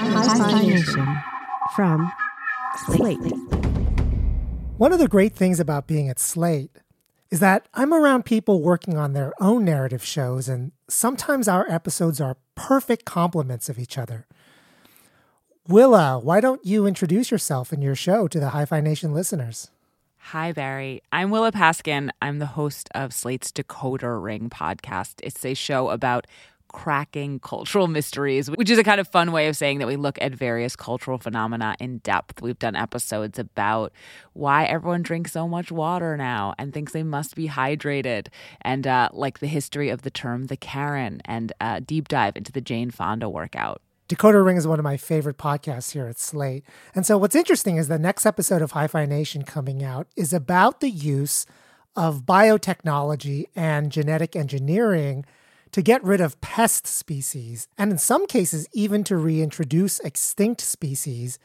High Nation from Slate. One of the great things about being at Slate is that I'm around people working on their own narrative shows, and sometimes our episodes are perfect complements of each other. Willa, why don't you introduce yourself and your show to the Hi Fi Nation listeners? Hi, Barry. I'm Willa Paskin. I'm the host of Slate's Decoder Ring podcast. It's a show about cracking cultural mysteries, which is a kind of fun way of saying that we look at various cultural phenomena in depth. We've done episodes about why everyone drinks so much water now and thinks they must be hydrated, and uh, like the history of the term the Karen, and uh, deep dive into the Jane Fonda workout. Decoder Ring is one of my favorite podcasts here at Slate. And so, what's interesting is the next episode of Hi Fi Nation coming out is about the use of biotechnology and genetic engineering to get rid of pest species, and in some cases, even to reintroduce extinct species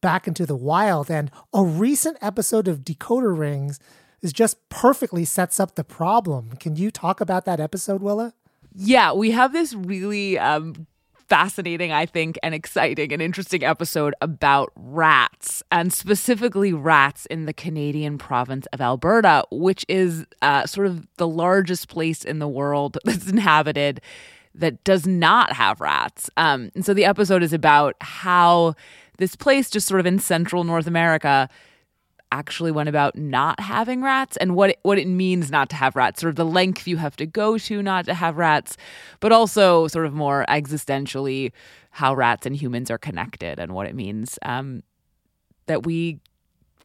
back into the wild. And a recent episode of Decoder Rings is just perfectly sets up the problem. Can you talk about that episode, Willa? Yeah, we have this really um, fascinating, I think, and exciting and interesting episode about rats, and specifically rats in the Canadian province of Alberta, which is uh, sort of the largest place in the world that's inhabited that does not have rats. Um, and so the episode is about how this place, just sort of in central North America, actually went about not having rats and what it, what it means not to have rats, sort of the length you have to go to not to have rats, but also sort of more existentially how rats and humans are connected and what it means um, that we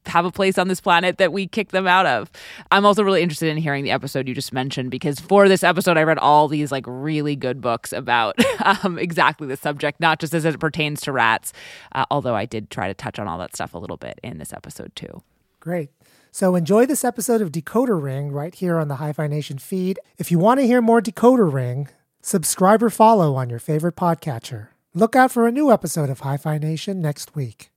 have a place on this planet that we kick them out of. I'm also really interested in hearing the episode you just mentioned because for this episode, I read all these like really good books about um, exactly the subject, not just as it pertains to rats, uh, although I did try to touch on all that stuff a little bit in this episode too. Great. So enjoy this episode of Decoder Ring right here on the Hi Fi Nation feed. If you want to hear more Decoder Ring, subscribe or follow on your favorite podcatcher. Look out for a new episode of Hi Fi Nation next week.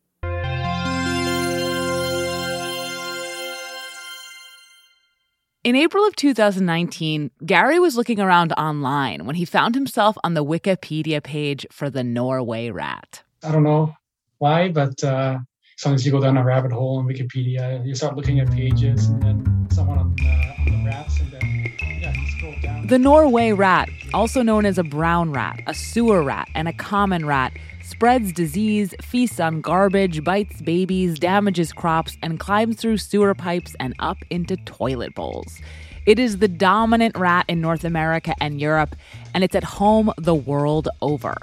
In April of 2019, Gary was looking around online when he found himself on the Wikipedia page for the Norway rat. I don't know why, but uh, sometimes you go down a rabbit hole in Wikipedia, you start looking at pages, and then someone on, uh, on the rats, and then yeah, you scroll down. The Norway rat, also known as a brown rat, a sewer rat, and a common rat, spreads disease, feasts on garbage, bites babies, damages crops, and climbs through sewer pipes and up into toilet bowls. It is the dominant rat in North America and Europe, and it's at home the world over.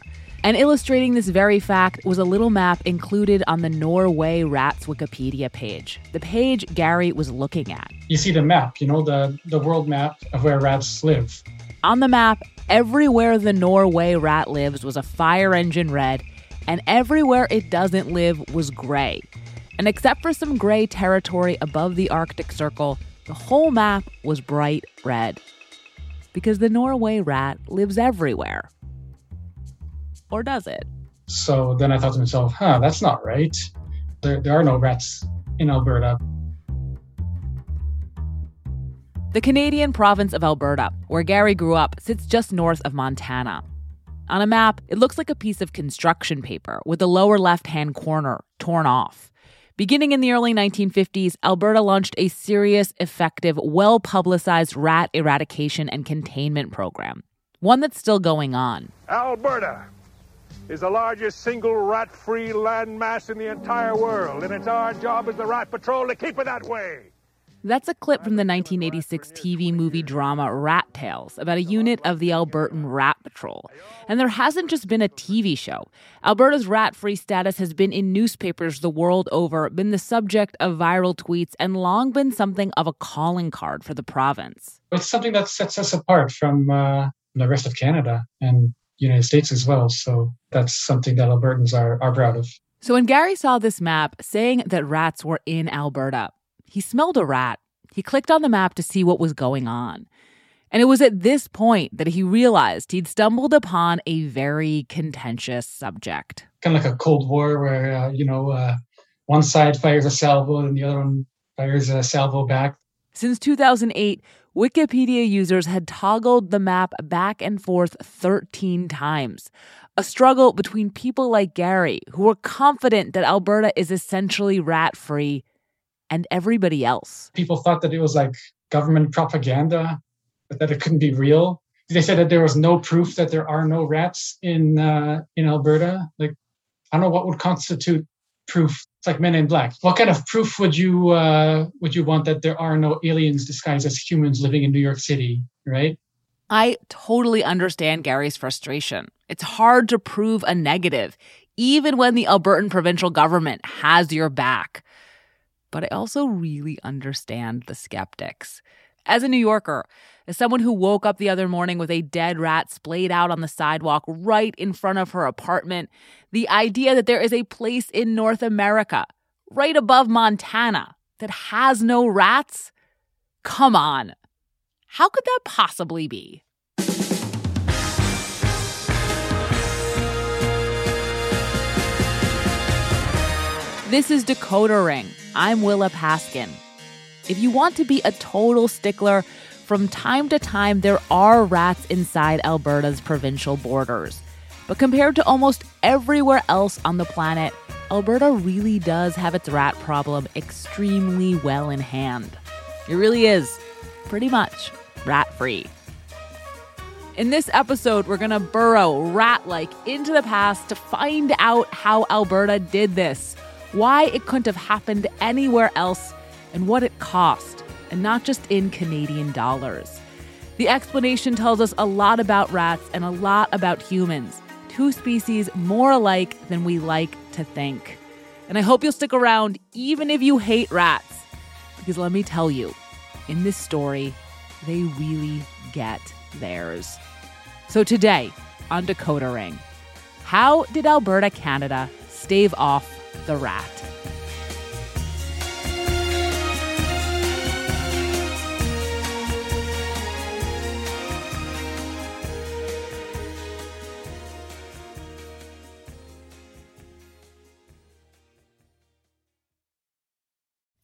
And illustrating this very fact was a little map included on the Norway Rats Wikipedia page, the page Gary was looking at. You see the map, you know, the, the world map of where rats live. On the map, everywhere the Norway rat lives was a fire engine red, and everywhere it doesn't live was gray. And except for some gray territory above the Arctic Circle, the whole map was bright red. Because the Norway rat lives everywhere. Or does it? So then I thought to myself, huh, that's not right. There, there are no rats in Alberta. The Canadian province of Alberta, where Gary grew up, sits just north of Montana. On a map, it looks like a piece of construction paper with the lower left hand corner torn off. Beginning in the early 1950s, Alberta launched a serious, effective, well publicized rat eradication and containment program, one that's still going on. Alberta is the largest single rat free landmass in the entire world, and it's our job as the Rat Patrol to keep it that way. That's a clip from the 1986 TV movie drama Rat Tales about a unit of the Albertan Rat Patrol. And there hasn't just been a TV show. Alberta's rat free status has been in newspapers the world over, been the subject of viral tweets, and long been something of a calling card for the province. It's something that sets us apart from uh, the rest of Canada. And United States as well. So that's something that Albertans are, are proud of. So when Gary saw this map saying that rats were in Alberta, he smelled a rat. He clicked on the map to see what was going on. And it was at this point that he realized he'd stumbled upon a very contentious subject. Kind of like a Cold War where, uh, you know, uh, one side fires a salvo and the other one fires a salvo back. Since 2008, Wikipedia users had toggled the map back and forth 13 times. A struggle between people like Gary, who were confident that Alberta is essentially rat free, and everybody else. People thought that it was like government propaganda but that it couldn't be real. They said that there was no proof that there are no rats in uh, in Alberta. Like, I don't know what would constitute proof. It's like Men in Black. What kind of proof would you uh, would you want that there are no aliens disguised as humans living in New York City? Right. I totally understand Gary's frustration. It's hard to prove a negative, even when the Albertan provincial government has your back. But I also really understand the skeptics. As a New Yorker, as someone who woke up the other morning with a dead rat splayed out on the sidewalk right in front of her apartment, the idea that there is a place in North America, right above Montana, that has no rats? Come on. How could that possibly be? This is Decoder Ring. I'm Willa Paskin. If you want to be a total stickler from time to time, there are rats inside Alberta's provincial borders. But compared to almost everywhere else on the planet, Alberta really does have its rat problem extremely well in hand. It really is pretty much rat free. In this episode, we're going to burrow rat like into the past to find out how Alberta did this, why it couldn't have happened anywhere else, and what it cost and not just in Canadian dollars. The explanation tells us a lot about rats and a lot about humans, two species more alike than we like to think. And I hope you'll stick around even if you hate rats, because let me tell you, in this story, they really get theirs. So today on Decoder Ring, how did Alberta, Canada stave off the rat?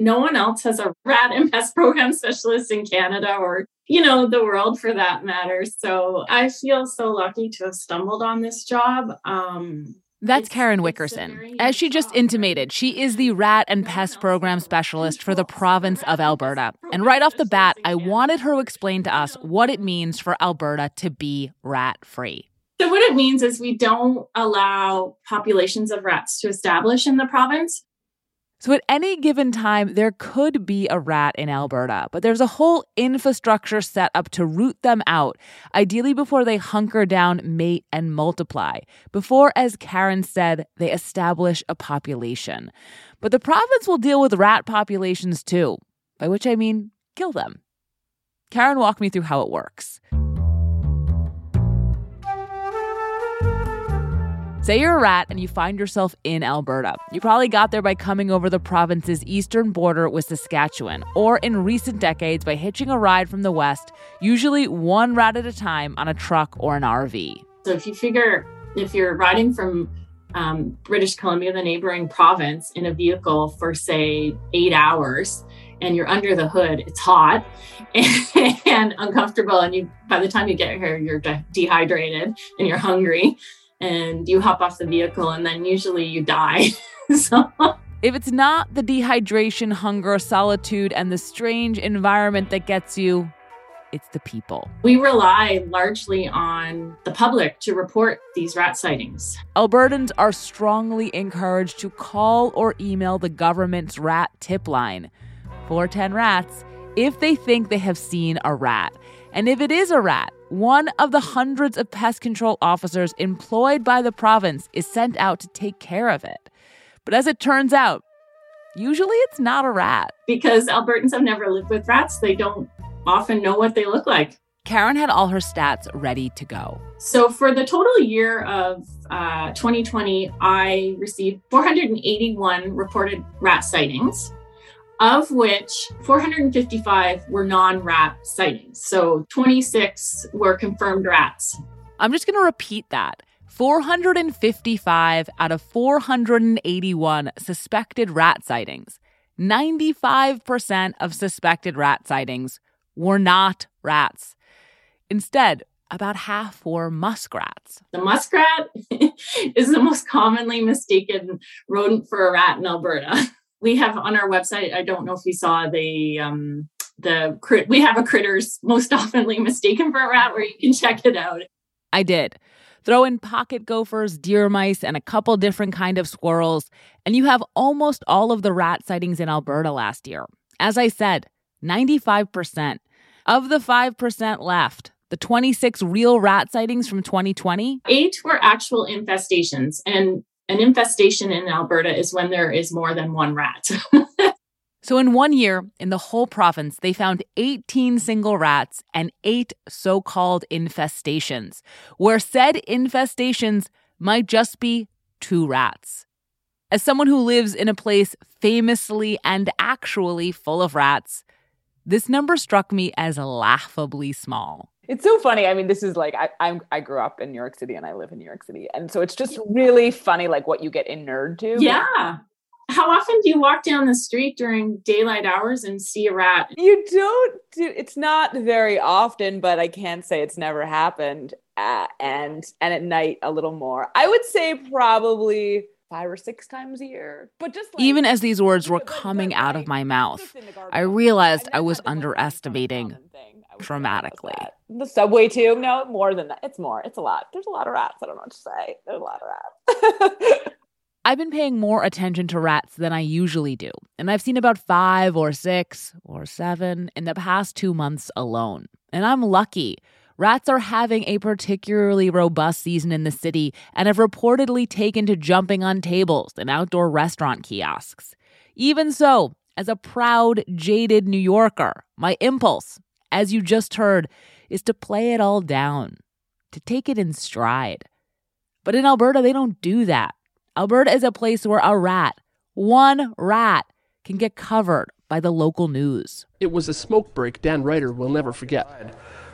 No one else has a rat MS program specialist in Canada or, you know, the world for that matter. So I feel so lucky to have stumbled on this job. Um, That's Karen Wickerson. As she just intimated, she is the rat and pest program specialist for the province of Alberta. And right off the bat, I wanted her to explain to us what it means for Alberta to be rat free. So, what it means is we don't allow populations of rats to establish in the province. So at any given time, there could be a rat in Alberta, but there's a whole infrastructure set up to root them out, ideally before they hunker down, mate, and multiply, before, as Karen said, they establish a population. But the province will deal with rat populations too, by which I mean kill them. Karen walked me through how it works. Say you're a rat and you find yourself in Alberta. You probably got there by coming over the province's eastern border with Saskatchewan, or in recent decades by hitching a ride from the west, usually one rat at a time on a truck or an RV. So, if you figure if you're riding from um, British Columbia, the neighboring province, in a vehicle for say eight hours, and you're under the hood, it's hot and, and uncomfortable, and you by the time you get here, you're de- dehydrated and you're hungry, and you hop off the vehicle, and then usually you die. so. If it's not the dehydration, hunger, solitude, and the strange environment that gets you, it's the people. We rely largely on the public to report these rat sightings. Albertans are strongly encouraged to call or email the government's rat tip line, 410 rats, if they think they have seen a rat. And if it is a rat, one of the hundreds of pest control officers employed by the province is sent out to take care of it. But as it turns out, usually it's not a rat. Because Albertans have never lived with rats, they don't often know what they look like. Karen had all her stats ready to go. So, for the total year of uh, 2020, I received 481 reported rat sightings, of which 455 were non rat sightings. So, 26 were confirmed rats. I'm just going to repeat that. 455 out of 481 suspected rat sightings. 95% of suspected rat sightings were not rats. Instead, about half were muskrats. The muskrat is the most commonly mistaken rodent for a rat in Alberta. We have on our website, I don't know if you saw the um the crit we have a critters most oftenly mistaken for a rat where you can check it out. I did. Throw in pocket gophers, deer mice, and a couple different kind of squirrels, and you have almost all of the rat sightings in Alberta last year. As I said, 95%. Of the 5% left, the 26 real rat sightings from 2020, Eight were actual infestations and an infestation in Alberta is when there is more than one rat. So, in one year, in the whole province, they found 18 single rats and eight so called infestations, where said infestations might just be two rats. As someone who lives in a place famously and actually full of rats, this number struck me as laughably small. It's so funny. I mean, this is like I I'm, I grew up in New York City and I live in New York City, and so it's just really funny, like what you get inured to. yeah. How often do you walk down the street during daylight hours and see a rat? You don't do. It's not very often, but I can't say it's never happened. Uh, and and at night a little more. I would say probably five or six times a year. But just like, Even as these words were coming out of my mouth, just in the I realized I was had to, like, underestimating common thing. I would say dramatically. The subway too. No, more than that. It's more. It's a lot. There's a lot of rats. I don't know what to say. There's a lot of rats. I've been paying more attention to rats than I usually do, and I've seen about five or six or seven in the past two months alone. And I'm lucky. Rats are having a particularly robust season in the city and have reportedly taken to jumping on tables and outdoor restaurant kiosks. Even so, as a proud, jaded New Yorker, my impulse, as you just heard, is to play it all down, to take it in stride. But in Alberta, they don't do that. Alberta is a place where a rat, one rat, can get covered by the local news. It was a smoke break Dan Ryder will never forget.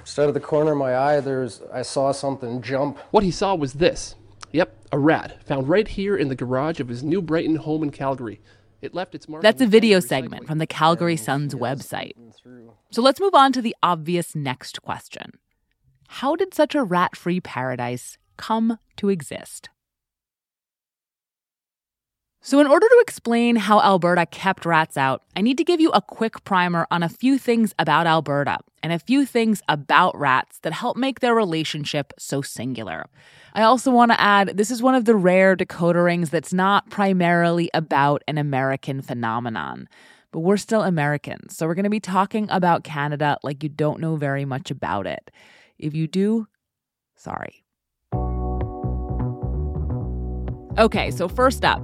Just out of the corner of my eye, there's I saw something jump. What he saw was this. Yep, a rat found right here in the garage of his New Brighton home in Calgary. It left its mark. That's a video recycling. segment from the Calgary Sun's website. So let's move on to the obvious next question How did such a rat free paradise come to exist? So, in order to explain how Alberta kept rats out, I need to give you a quick primer on a few things about Alberta and a few things about rats that help make their relationship so singular. I also want to add this is one of the rare decoder rings that's not primarily about an American phenomenon. But we're still Americans, so we're going to be talking about Canada like you don't know very much about it. If you do, sorry. Okay, so first up,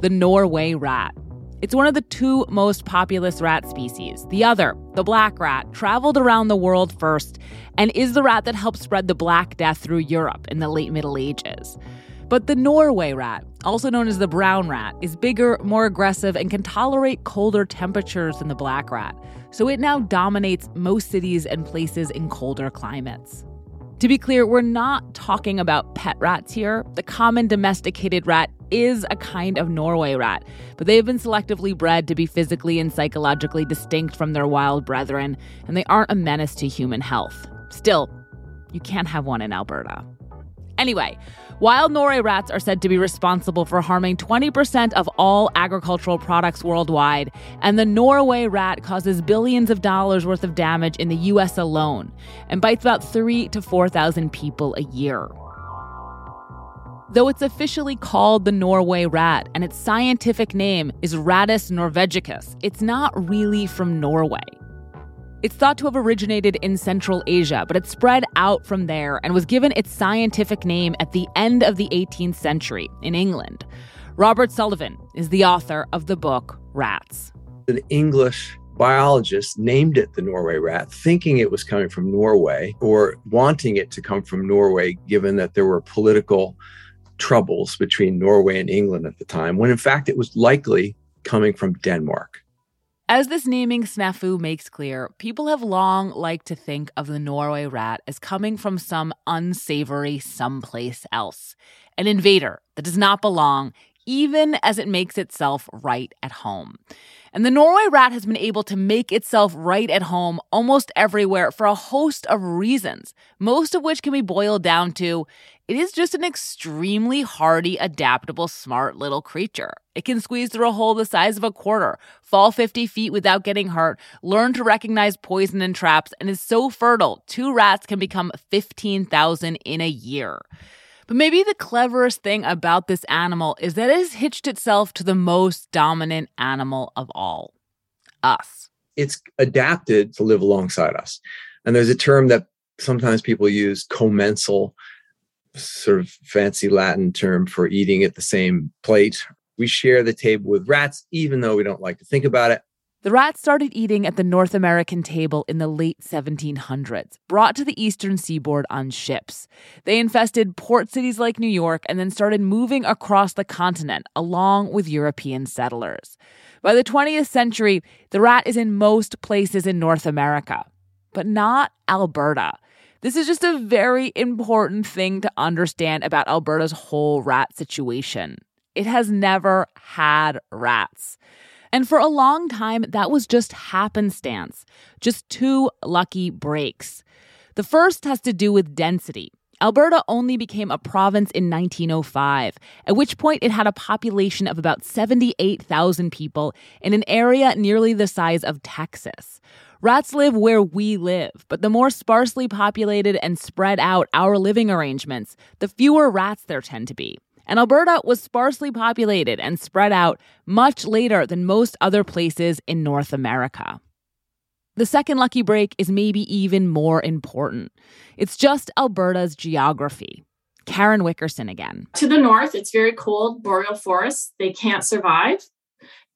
the Norway rat. It's one of the two most populous rat species. The other, the black rat, traveled around the world first and is the rat that helped spread the Black Death through Europe in the late Middle Ages. But the Norway rat, also known as the brown rat, is bigger, more aggressive, and can tolerate colder temperatures than the black rat. So it now dominates most cities and places in colder climates. To be clear, we're not talking about pet rats here. The common domesticated rat is a kind of Norway rat, but they have been selectively bred to be physically and psychologically distinct from their wild brethren, and they aren't a menace to human health. Still, you can't have one in Alberta. Anyway, wild Norway rats are said to be responsible for harming 20% of all agricultural products worldwide, and the Norway rat causes billions of dollars worth of damage in the US alone and bites about 3 to 4,000 people a year. Though it's officially called the Norway rat and its scientific name is Rattus norvegicus, it's not really from Norway. It's thought to have originated in Central Asia, but it spread out from there and was given its scientific name at the end of the 18th century in England. Robert Sullivan is the author of the book Rats. An English biologist named it the Norway rat, thinking it was coming from Norway or wanting it to come from Norway, given that there were political troubles between Norway and England at the time, when in fact it was likely coming from Denmark. As this naming snafu makes clear, people have long liked to think of the Norway rat as coming from some unsavory someplace else, an invader that does not belong, even as it makes itself right at home. And the Norway rat has been able to make itself right at home almost everywhere for a host of reasons, most of which can be boiled down to it is just an extremely hardy, adaptable, smart little creature. It can squeeze through a hole the size of a quarter, fall 50 feet without getting hurt, learn to recognize poison and traps, and is so fertile, two rats can become 15,000 in a year. But maybe the cleverest thing about this animal is that it has hitched itself to the most dominant animal of all us. It's adapted to live alongside us. And there's a term that sometimes people use commensal sort of fancy Latin term for eating at the same plate. We share the table with rats, even though we don't like to think about it. The rats started eating at the North American table in the late 1700s, brought to the eastern seaboard on ships. They infested port cities like New York and then started moving across the continent along with European settlers. By the 20th century, the rat is in most places in North America, but not Alberta. This is just a very important thing to understand about Alberta's whole rat situation. It has never had rats. And for a long time, that was just happenstance, just two lucky breaks. The first has to do with density. Alberta only became a province in 1905, at which point it had a population of about 78,000 people in an area nearly the size of Texas. Rats live where we live, but the more sparsely populated and spread out our living arrangements, the fewer rats there tend to be. And Alberta was sparsely populated and spread out much later than most other places in North America. The second lucky break is maybe even more important. It's just Alberta's geography. Karen Wickerson again. To the north, it's very cold, boreal forests. They can't survive.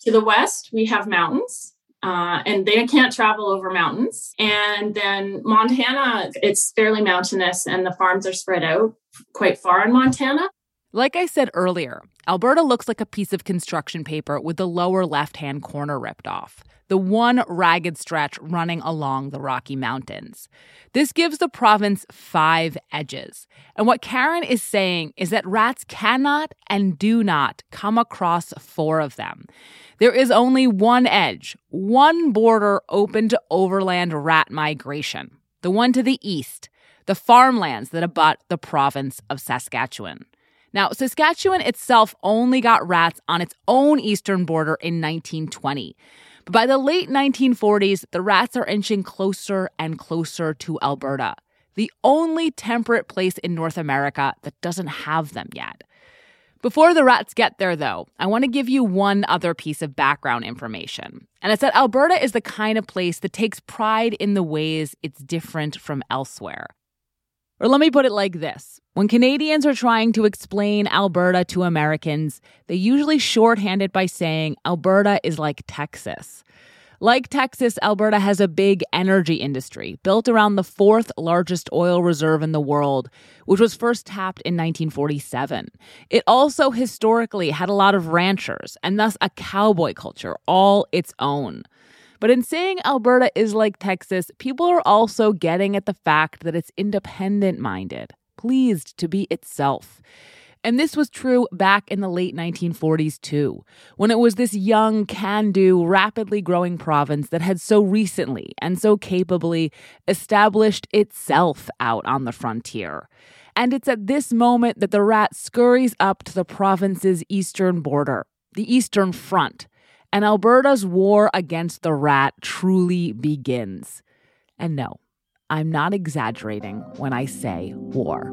To the west, we have mountains. Uh, and they can't travel over mountains. And then Montana, it's fairly mountainous, and the farms are spread out quite far in Montana. Like I said earlier, Alberta looks like a piece of construction paper with the lower left hand corner ripped off, the one ragged stretch running along the Rocky Mountains. This gives the province five edges. And what Karen is saying is that rats cannot and do not come across four of them. There is only one edge, one border open to overland rat migration, the one to the east, the farmlands that abut the province of Saskatchewan. Now, Saskatchewan itself only got rats on its own eastern border in 1920. But by the late 1940s, the rats are inching closer and closer to Alberta, the only temperate place in North America that doesn't have them yet. Before the rats get there, though, I want to give you one other piece of background information. And it's that Alberta is the kind of place that takes pride in the ways it's different from elsewhere. Or let me put it like this when Canadians are trying to explain Alberta to Americans, they usually shorthand it by saying Alberta is like Texas. Like Texas, Alberta has a big energy industry built around the fourth largest oil reserve in the world, which was first tapped in 1947. It also historically had a lot of ranchers and thus a cowboy culture all its own. But in saying Alberta is like Texas, people are also getting at the fact that it's independent minded, pleased to be itself. And this was true back in the late 1940s, too, when it was this young, can do, rapidly growing province that had so recently and so capably established itself out on the frontier. And it's at this moment that the rat scurries up to the province's eastern border, the Eastern Front, and Alberta's war against the rat truly begins. And no, I'm not exaggerating when I say war.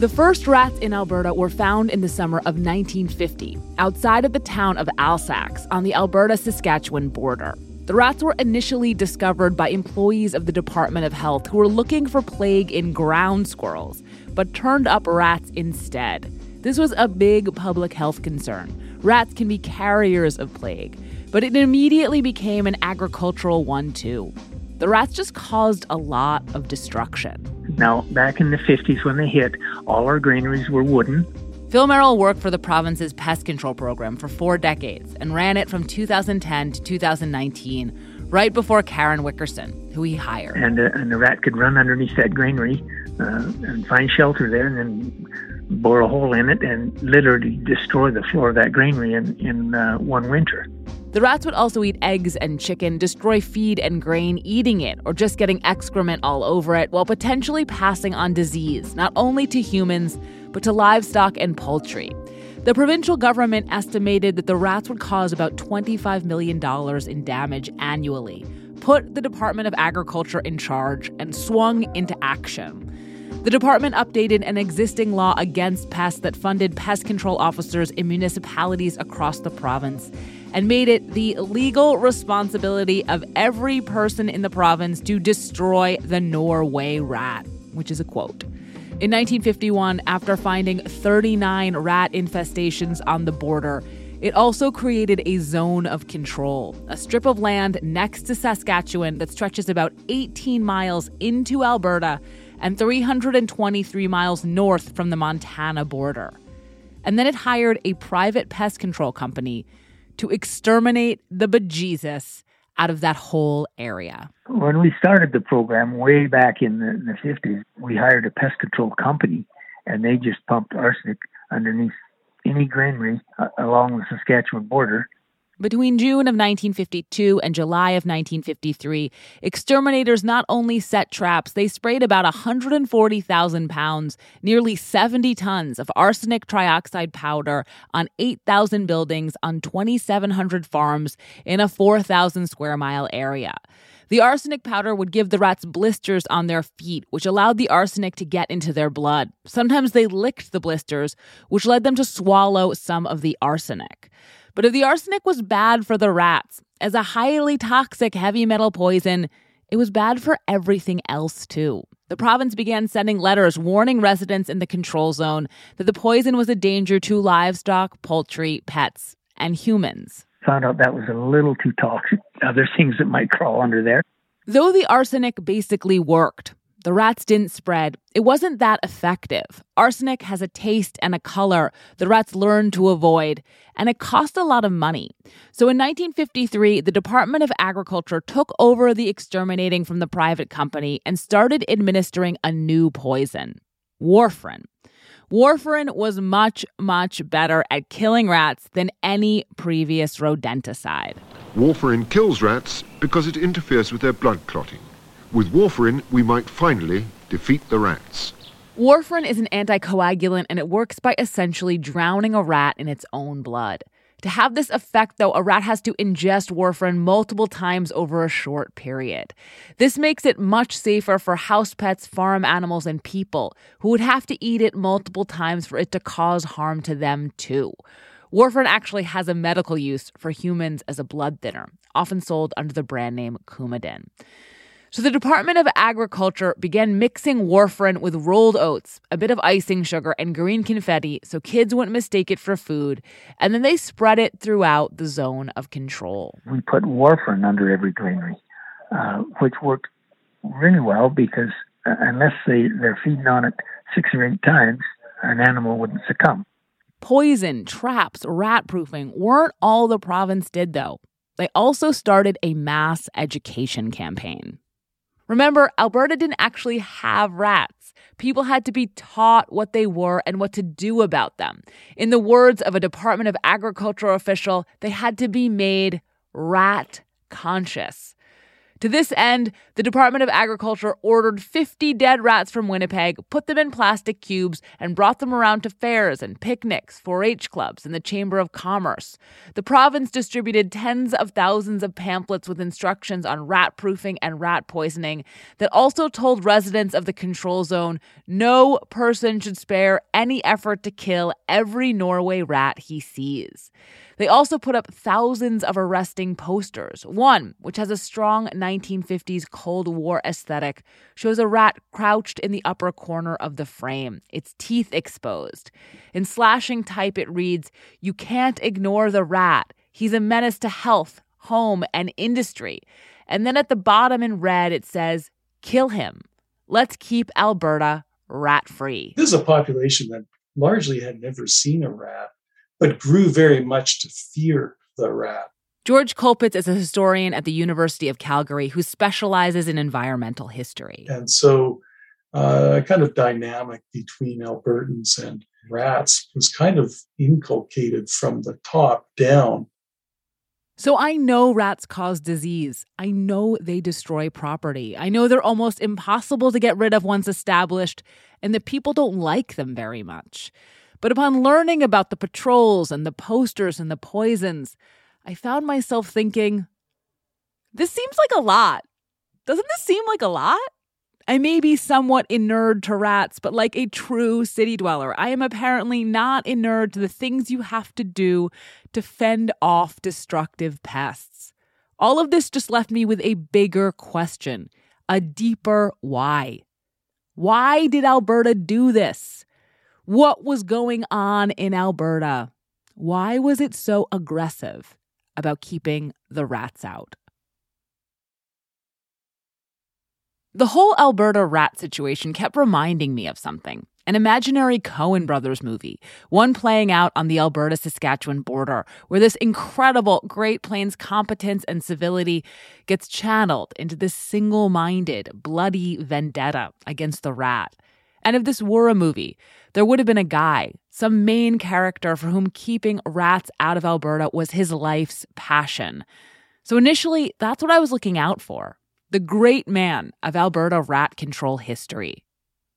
The first rats in Alberta were found in the summer of 1950, outside of the town of Alsask on the Alberta Saskatchewan border. The rats were initially discovered by employees of the Department of Health who were looking for plague in ground squirrels, but turned up rats instead. This was a big public health concern. Rats can be carriers of plague, but it immediately became an agricultural one too. The rats just caused a lot of destruction. Now, back in the 50s when they hit, all our granaries were wooden. Phil Merrill worked for the province's pest control program for four decades and ran it from 2010 to 2019, right before Karen Wickerson, who he hired. And, uh, and the rat could run underneath that granary uh, and find shelter there and then bore a hole in it and literally destroy the floor of that granary in, in uh, one winter. The rats would also eat eggs and chicken, destroy feed and grain, eating it, or just getting excrement all over it, while potentially passing on disease, not only to humans, but to livestock and poultry. The provincial government estimated that the rats would cause about $25 million in damage annually, put the Department of Agriculture in charge, and swung into action. The department updated an existing law against pests that funded pest control officers in municipalities across the province and made it the legal responsibility of every person in the province to destroy the Norway rat, which is a quote. In 1951, after finding 39 rat infestations on the border, it also created a zone of control, a strip of land next to Saskatchewan that stretches about 18 miles into Alberta and 323 miles north from the Montana border. And then it hired a private pest control company to exterminate the bejesus out of that whole area. When we started the program way back in the, in the 50s, we hired a pest control company and they just pumped arsenic underneath any granary uh, along the Saskatchewan border between June of 1952 and July of 1953, exterminators not only set traps, they sprayed about 140,000 pounds, nearly 70 tons of arsenic trioxide powder on 8,000 buildings on 2,700 farms in a 4,000 square mile area. The arsenic powder would give the rats blisters on their feet, which allowed the arsenic to get into their blood. Sometimes they licked the blisters, which led them to swallow some of the arsenic. But if the arsenic was bad for the rats, as a highly toxic heavy metal poison, it was bad for everything else too. The province began sending letters warning residents in the control zone that the poison was a danger to livestock, poultry, pets, and humans. Found out that was a little too toxic. There's things that might crawl under there. Though the arsenic basically worked, the rats didn't spread. It wasn't that effective. Arsenic has a taste and a color the rats learned to avoid, and it cost a lot of money. So in 1953, the Department of Agriculture took over the exterminating from the private company and started administering a new poison warfarin. Warfarin was much, much better at killing rats than any previous rodenticide. Warfarin kills rats because it interferes with their blood clotting. With warfarin, we might finally defeat the rats. Warfarin is an anticoagulant and it works by essentially drowning a rat in its own blood. To have this effect, though, a rat has to ingest warfarin multiple times over a short period. This makes it much safer for house pets, farm animals, and people who would have to eat it multiple times for it to cause harm to them, too. Warfarin actually has a medical use for humans as a blood thinner, often sold under the brand name Coumadin. So the Department of Agriculture began mixing warfarin with rolled oats, a bit of icing sugar, and green confetti so kids wouldn't mistake it for food, and then they spread it throughout the zone of control. We put warfarin under every granary, uh, which worked really well because uh, unless they, they're feeding on it six or eight times, an animal wouldn't succumb. Poison, traps, rat proofing weren't all the province did, though. They also started a mass education campaign. Remember, Alberta didn't actually have rats. People had to be taught what they were and what to do about them. In the words of a Department of Agriculture official, they had to be made rat conscious. To this end, the Department of Agriculture ordered 50 dead rats from Winnipeg, put them in plastic cubes, and brought them around to fairs and picnics, 4 H clubs, and the Chamber of Commerce. The province distributed tens of thousands of pamphlets with instructions on rat proofing and rat poisoning that also told residents of the control zone no person should spare any effort to kill every Norway rat he sees. They also put up thousands of arresting posters. One, which has a strong 1950s Cold War aesthetic, shows a rat crouched in the upper corner of the frame, its teeth exposed. In slashing type, it reads You can't ignore the rat. He's a menace to health, home, and industry. And then at the bottom in red, it says, Kill him. Let's keep Alberta rat free. This is a population that largely had never seen a rat but grew very much to fear the rat. George Colpitts is a historian at the University of Calgary who specializes in environmental history. And so, uh, a kind of dynamic between Albertans and rats was kind of inculcated from the top down. So I know rats cause disease. I know they destroy property. I know they're almost impossible to get rid of once established, and that people don't like them very much. But upon learning about the patrols and the posters and the poisons, I found myself thinking, this seems like a lot. Doesn't this seem like a lot? I may be somewhat inured to rats, but like a true city dweller, I am apparently not inured to the things you have to do to fend off destructive pests. All of this just left me with a bigger question, a deeper why. Why did Alberta do this? What was going on in Alberta? Why was it so aggressive about keeping the rats out? The whole Alberta rat situation kept reminding me of something an imaginary Coen Brothers movie, one playing out on the Alberta Saskatchewan border, where this incredible Great Plains competence and civility gets channeled into this single minded, bloody vendetta against the rat. And if this were a movie, there would have been a guy, some main character for whom keeping rats out of Alberta was his life's passion. So initially, that's what I was looking out for the great man of Alberta rat control history.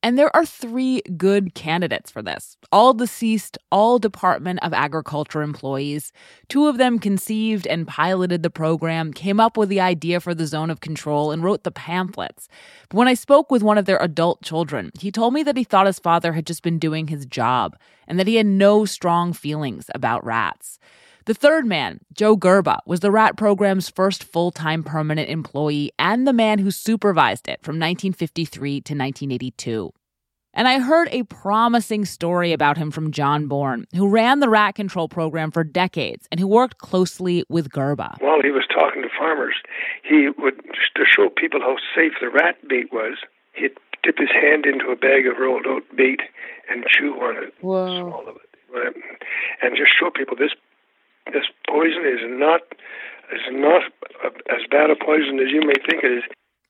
And there are three good candidates for this all deceased, all Department of Agriculture employees. Two of them conceived and piloted the program, came up with the idea for the zone of control, and wrote the pamphlets. But when I spoke with one of their adult children, he told me that he thought his father had just been doing his job and that he had no strong feelings about rats. The third man, Joe Gerba, was the RAT program's first full time permanent employee and the man who supervised it from 1953 to 1982. And I heard a promising story about him from John Bourne, who ran the rat control program for decades and who worked closely with Gerba. While he was talking to farmers, he would, to show people how safe the rat bait was, he'd dip his hand into a bag of rolled oat bait and chew on it, Whoa. swallow it, and just show people this this poison is not is not as bad a poison as you may think it is.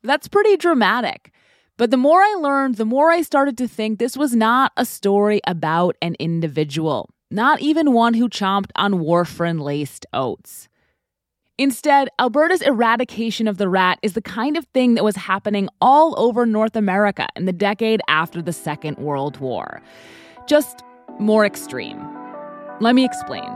That's pretty dramatic. But the more I learned, the more I started to think this was not a story about an individual, not even one who chomped on warfarin laced oats. Instead, Alberta's eradication of the rat is the kind of thing that was happening all over North America in the decade after the Second World War. Just more extreme. Let me explain.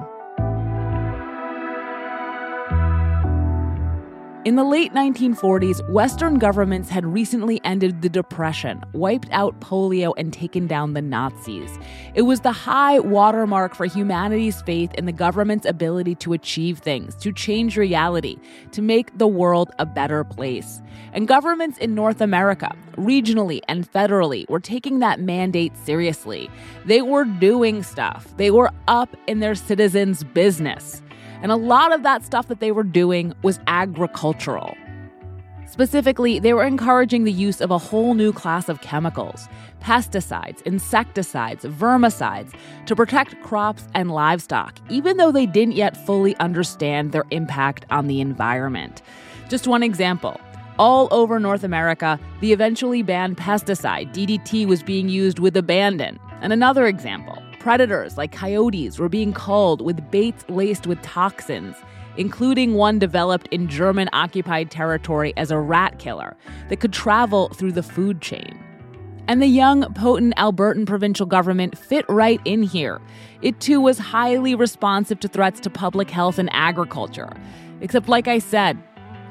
In the late 1940s, Western governments had recently ended the Depression, wiped out polio, and taken down the Nazis. It was the high watermark for humanity's faith in the government's ability to achieve things, to change reality, to make the world a better place. And governments in North America, regionally and federally, were taking that mandate seriously. They were doing stuff, they were up in their citizens' business. And a lot of that stuff that they were doing was agricultural. Specifically, they were encouraging the use of a whole new class of chemicals pesticides, insecticides, vermicides to protect crops and livestock, even though they didn't yet fully understand their impact on the environment. Just one example. All over North America, the eventually banned pesticide DDT was being used with abandon. And another example Predators like coyotes were being culled with baits laced with toxins, including one developed in German occupied territory as a rat killer that could travel through the food chain. And the young, potent Albertan provincial government fit right in here. It too was highly responsive to threats to public health and agriculture. Except, like I said,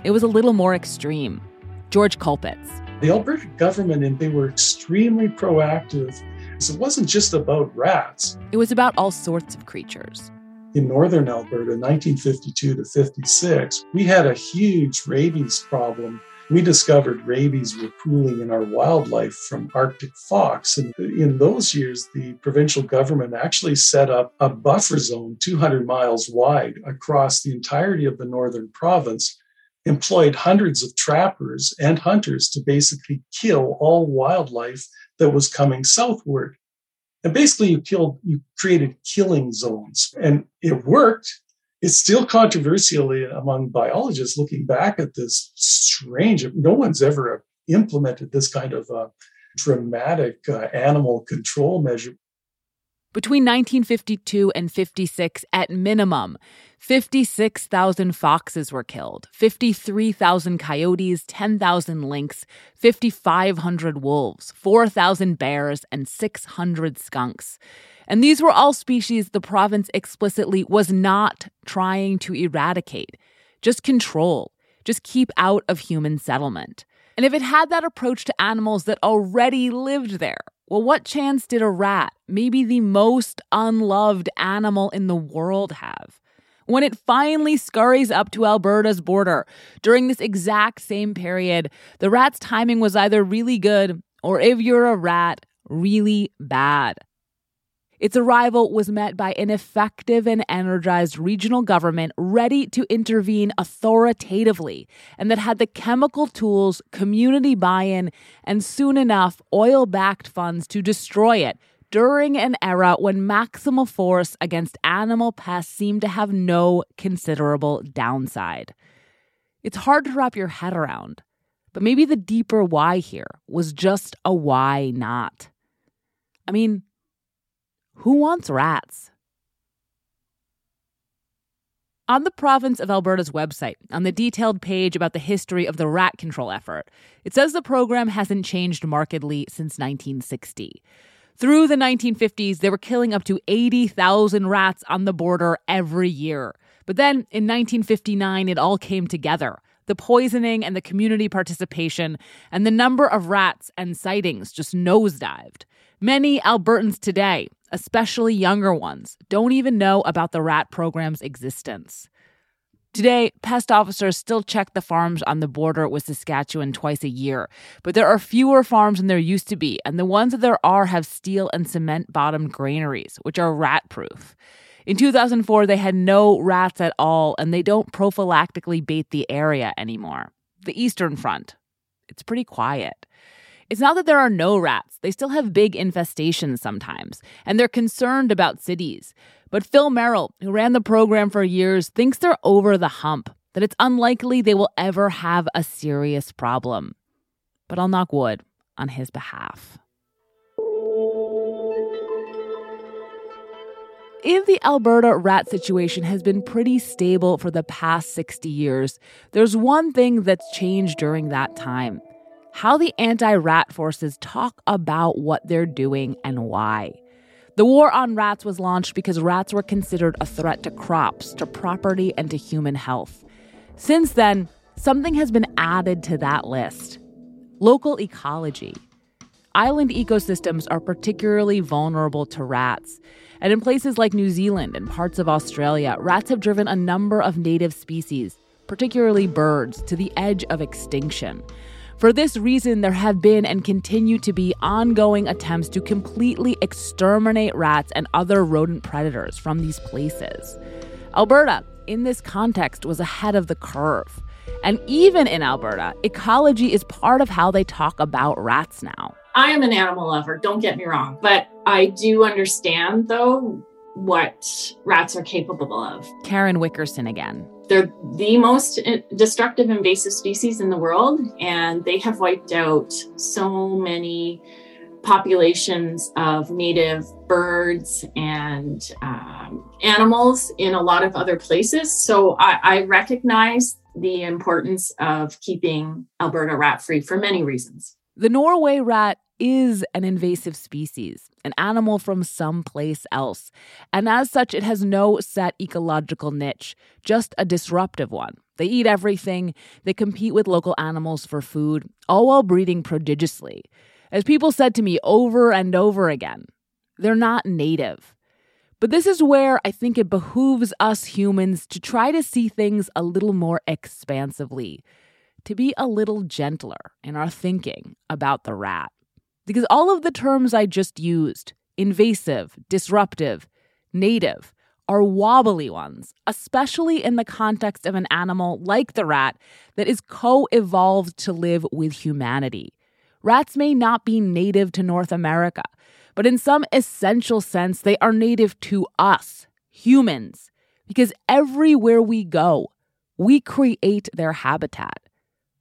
it was a little more extreme. George Colpitts. The Alberta government, and they were extremely proactive it wasn't just about rats. It was about all sorts of creatures. In northern Alberta, 1952 to 56, we had a huge rabies problem. We discovered rabies were pooling in our wildlife from Arctic fox. And in those years, the provincial government actually set up a buffer zone 200 miles wide across the entirety of the northern province employed hundreds of trappers and hunters to basically kill all wildlife that was coming southward. And basically, you killed, you created killing zones, and it worked. It's still controversial among biologists looking back at this strange. No one's ever implemented this kind of uh, dramatic uh, animal control measure. Between 1952 and 56, at minimum, 56,000 foxes were killed, 53,000 coyotes, 10,000 lynx, 5,500 wolves, 4,000 bears, and 600 skunks. And these were all species the province explicitly was not trying to eradicate, just control, just keep out of human settlement. And if it had that approach to animals that already lived there, well, what chance did a rat, maybe the most unloved animal in the world, have? when it finally scurries up to Alberta's border. During this exact same period, the rat's timing was either really good or, if you're a rat, really bad. Its arrival was met by an effective and energized regional government ready to intervene authoritatively and that had the chemical tools, community buy in, and soon enough oil backed funds to destroy it during an era when maximal force against animal pests seemed to have no considerable downside. It's hard to wrap your head around, but maybe the deeper why here was just a why not. I mean, who wants rats? On the province of Alberta's website, on the detailed page about the history of the rat control effort, it says the program hasn't changed markedly since 1960. Through the 1950s, they were killing up to 80,000 rats on the border every year. But then in 1959, it all came together the poisoning and the community participation, and the number of rats and sightings just nosedived. Many Albertans today, especially younger ones, don't even know about the rat program's existence. Today, pest officers still check the farms on the border with Saskatchewan twice a year, but there are fewer farms than there used to be, and the ones that there are have steel and cement bottomed granaries, which are rat proof. In 2004, they had no rats at all, and they don't prophylactically bait the area anymore. The Eastern Front. It's pretty quiet. It's not that there are no rats, they still have big infestations sometimes, and they're concerned about cities. But Phil Merrill, who ran the program for years, thinks they're over the hump, that it's unlikely they will ever have a serious problem. But I'll knock wood on his behalf. if the Alberta rat situation has been pretty stable for the past 60 years, there's one thing that's changed during that time how the anti rat forces talk about what they're doing and why. The war on rats was launched because rats were considered a threat to crops, to property, and to human health. Since then, something has been added to that list local ecology. Island ecosystems are particularly vulnerable to rats. And in places like New Zealand and parts of Australia, rats have driven a number of native species, particularly birds, to the edge of extinction. For this reason, there have been and continue to be ongoing attempts to completely exterminate rats and other rodent predators from these places. Alberta, in this context, was ahead of the curve. And even in Alberta, ecology is part of how they talk about rats now. I am an animal lover, don't get me wrong, but I do understand, though, what rats are capable of. Karen Wickerson again. They're the most destructive invasive species in the world, and they have wiped out so many populations of native birds and um, animals in a lot of other places. So I, I recognize the importance of keeping Alberta rat free for many reasons. The Norway rat is an invasive species, an animal from someplace else. And as such, it has no set ecological niche, just a disruptive one. They eat everything, they compete with local animals for food, all while breeding prodigiously. As people said to me over and over again, they're not native. But this is where I think it behooves us humans to try to see things a little more expansively, to be a little gentler in our thinking about the rat. Because all of the terms I just used invasive, disruptive, native are wobbly ones, especially in the context of an animal like the rat that is co evolved to live with humanity. Rats may not be native to North America, but in some essential sense, they are native to us, humans, because everywhere we go, we create their habitat.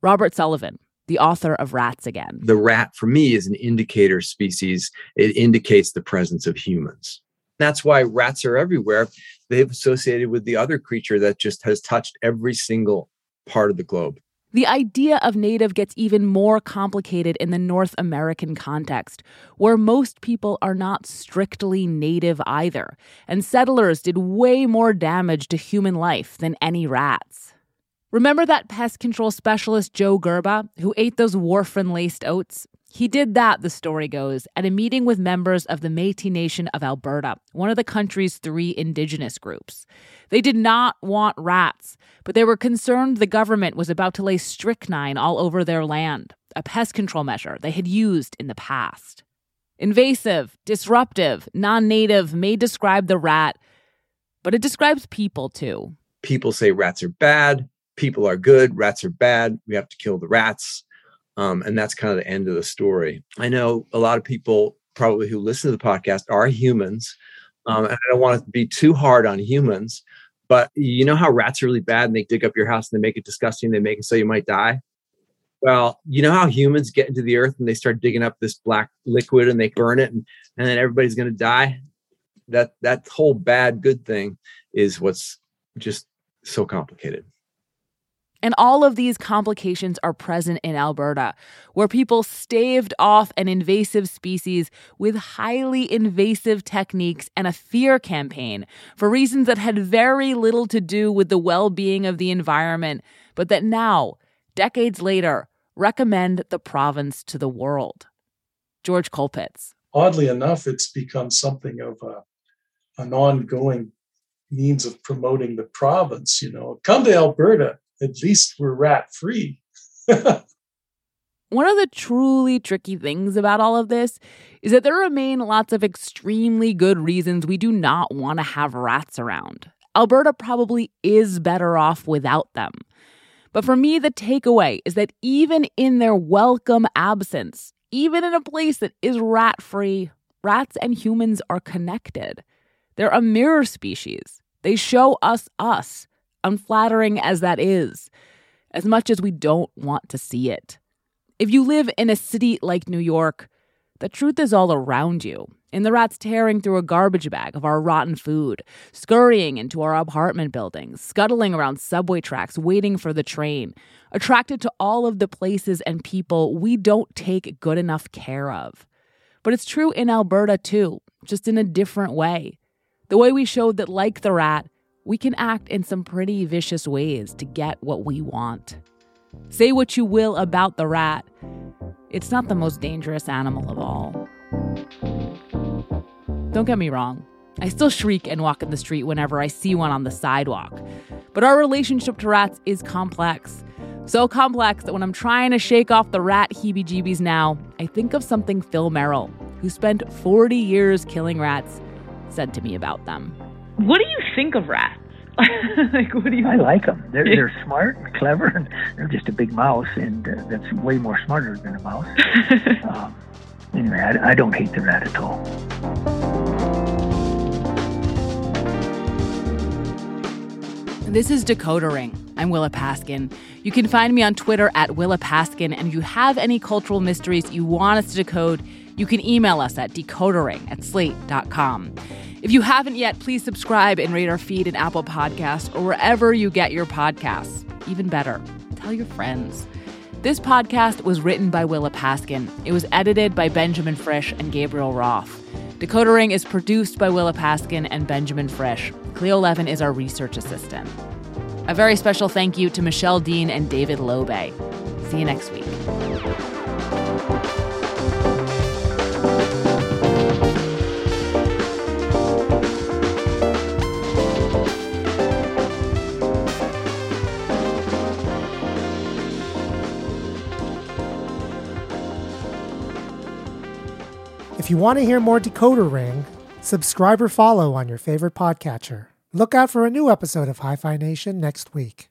Robert Sullivan, the author of Rats Again. The rat, for me, is an indicator species. It indicates the presence of humans. That's why rats are everywhere. They've associated with the other creature that just has touched every single part of the globe. The idea of native gets even more complicated in the North American context, where most people are not strictly native either, and settlers did way more damage to human life than any rats. Remember that pest control specialist Joe Gerba who ate those warfarin laced oats? He did that, the story goes, at a meeting with members of the Metis Nation of Alberta, one of the country's three indigenous groups. They did not want rats, but they were concerned the government was about to lay strychnine all over their land, a pest control measure they had used in the past. Invasive, disruptive, non native may describe the rat, but it describes people too. People say rats are bad people are good, rats are bad. We have to kill the rats. Um, and that's kind of the end of the story. I know a lot of people probably who listen to the podcast are humans. Um, and I don't want to be too hard on humans, but you know how rats are really bad and they dig up your house and they make it disgusting. They make it so you might die. Well, you know how humans get into the earth and they start digging up this black liquid and they burn it and, and then everybody's going to die. That that whole bad good thing is what's just so complicated. And all of these complications are present in Alberta, where people staved off an invasive species with highly invasive techniques and a fear campaign for reasons that had very little to do with the well being of the environment, but that now, decades later, recommend the province to the world. George Colpitts. Oddly enough, it's become something of a, an ongoing means of promoting the province. You know, come to Alberta at least we're rat free. One of the truly tricky things about all of this is that there remain lots of extremely good reasons we do not want to have rats around. Alberta probably is better off without them. But for me, the takeaway is that even in their welcome absence, even in a place that is rat free, rats and humans are connected. They're a mirror species. They show us us unflattering as that is, as much as we don't want to see it. If you live in a city like New York, the truth is all around you. in the rats tearing through a garbage bag of our rotten food, scurrying into our apartment buildings, scuttling around subway tracks, waiting for the train, attracted to all of the places and people we don't take good enough care of. But it's true in Alberta too, just in a different way. The way we showed that, like the rat, we can act in some pretty vicious ways to get what we want. Say what you will about the rat, it's not the most dangerous animal of all. Don't get me wrong, I still shriek and walk in the street whenever I see one on the sidewalk. But our relationship to rats is complex. So complex that when I'm trying to shake off the rat heebie jeebies now, I think of something Phil Merrill, who spent 40 years killing rats, said to me about them. What do you think of rats? like, what do you? I like them. They're they're smart and clever, and they're just a big mouse, and uh, that's way more smarter than a mouse. um, anyway, I, I don't hate the rat at all. This is Decoder Ring. I'm Willa Paskin. You can find me on Twitter at Willa Paskin, and if you have any cultural mysteries you want us to decode, you can email us at decodering at slate.com. If you haven't yet, please subscribe and rate our feed in Apple Podcasts or wherever you get your podcasts. Even better, tell your friends. This podcast was written by Willa Paskin. It was edited by Benjamin Frisch and Gabriel Roth. Decoder Ring is produced by Willa Paskin and Benjamin Frisch. Cleo Levin is our research assistant. A very special thank you to Michelle Dean and David Lobe. See you next week. You want to hear more Decoder Ring, subscribe or follow on your favorite podcatcher. Look out for a new episode of Hi-Phi Nation next week.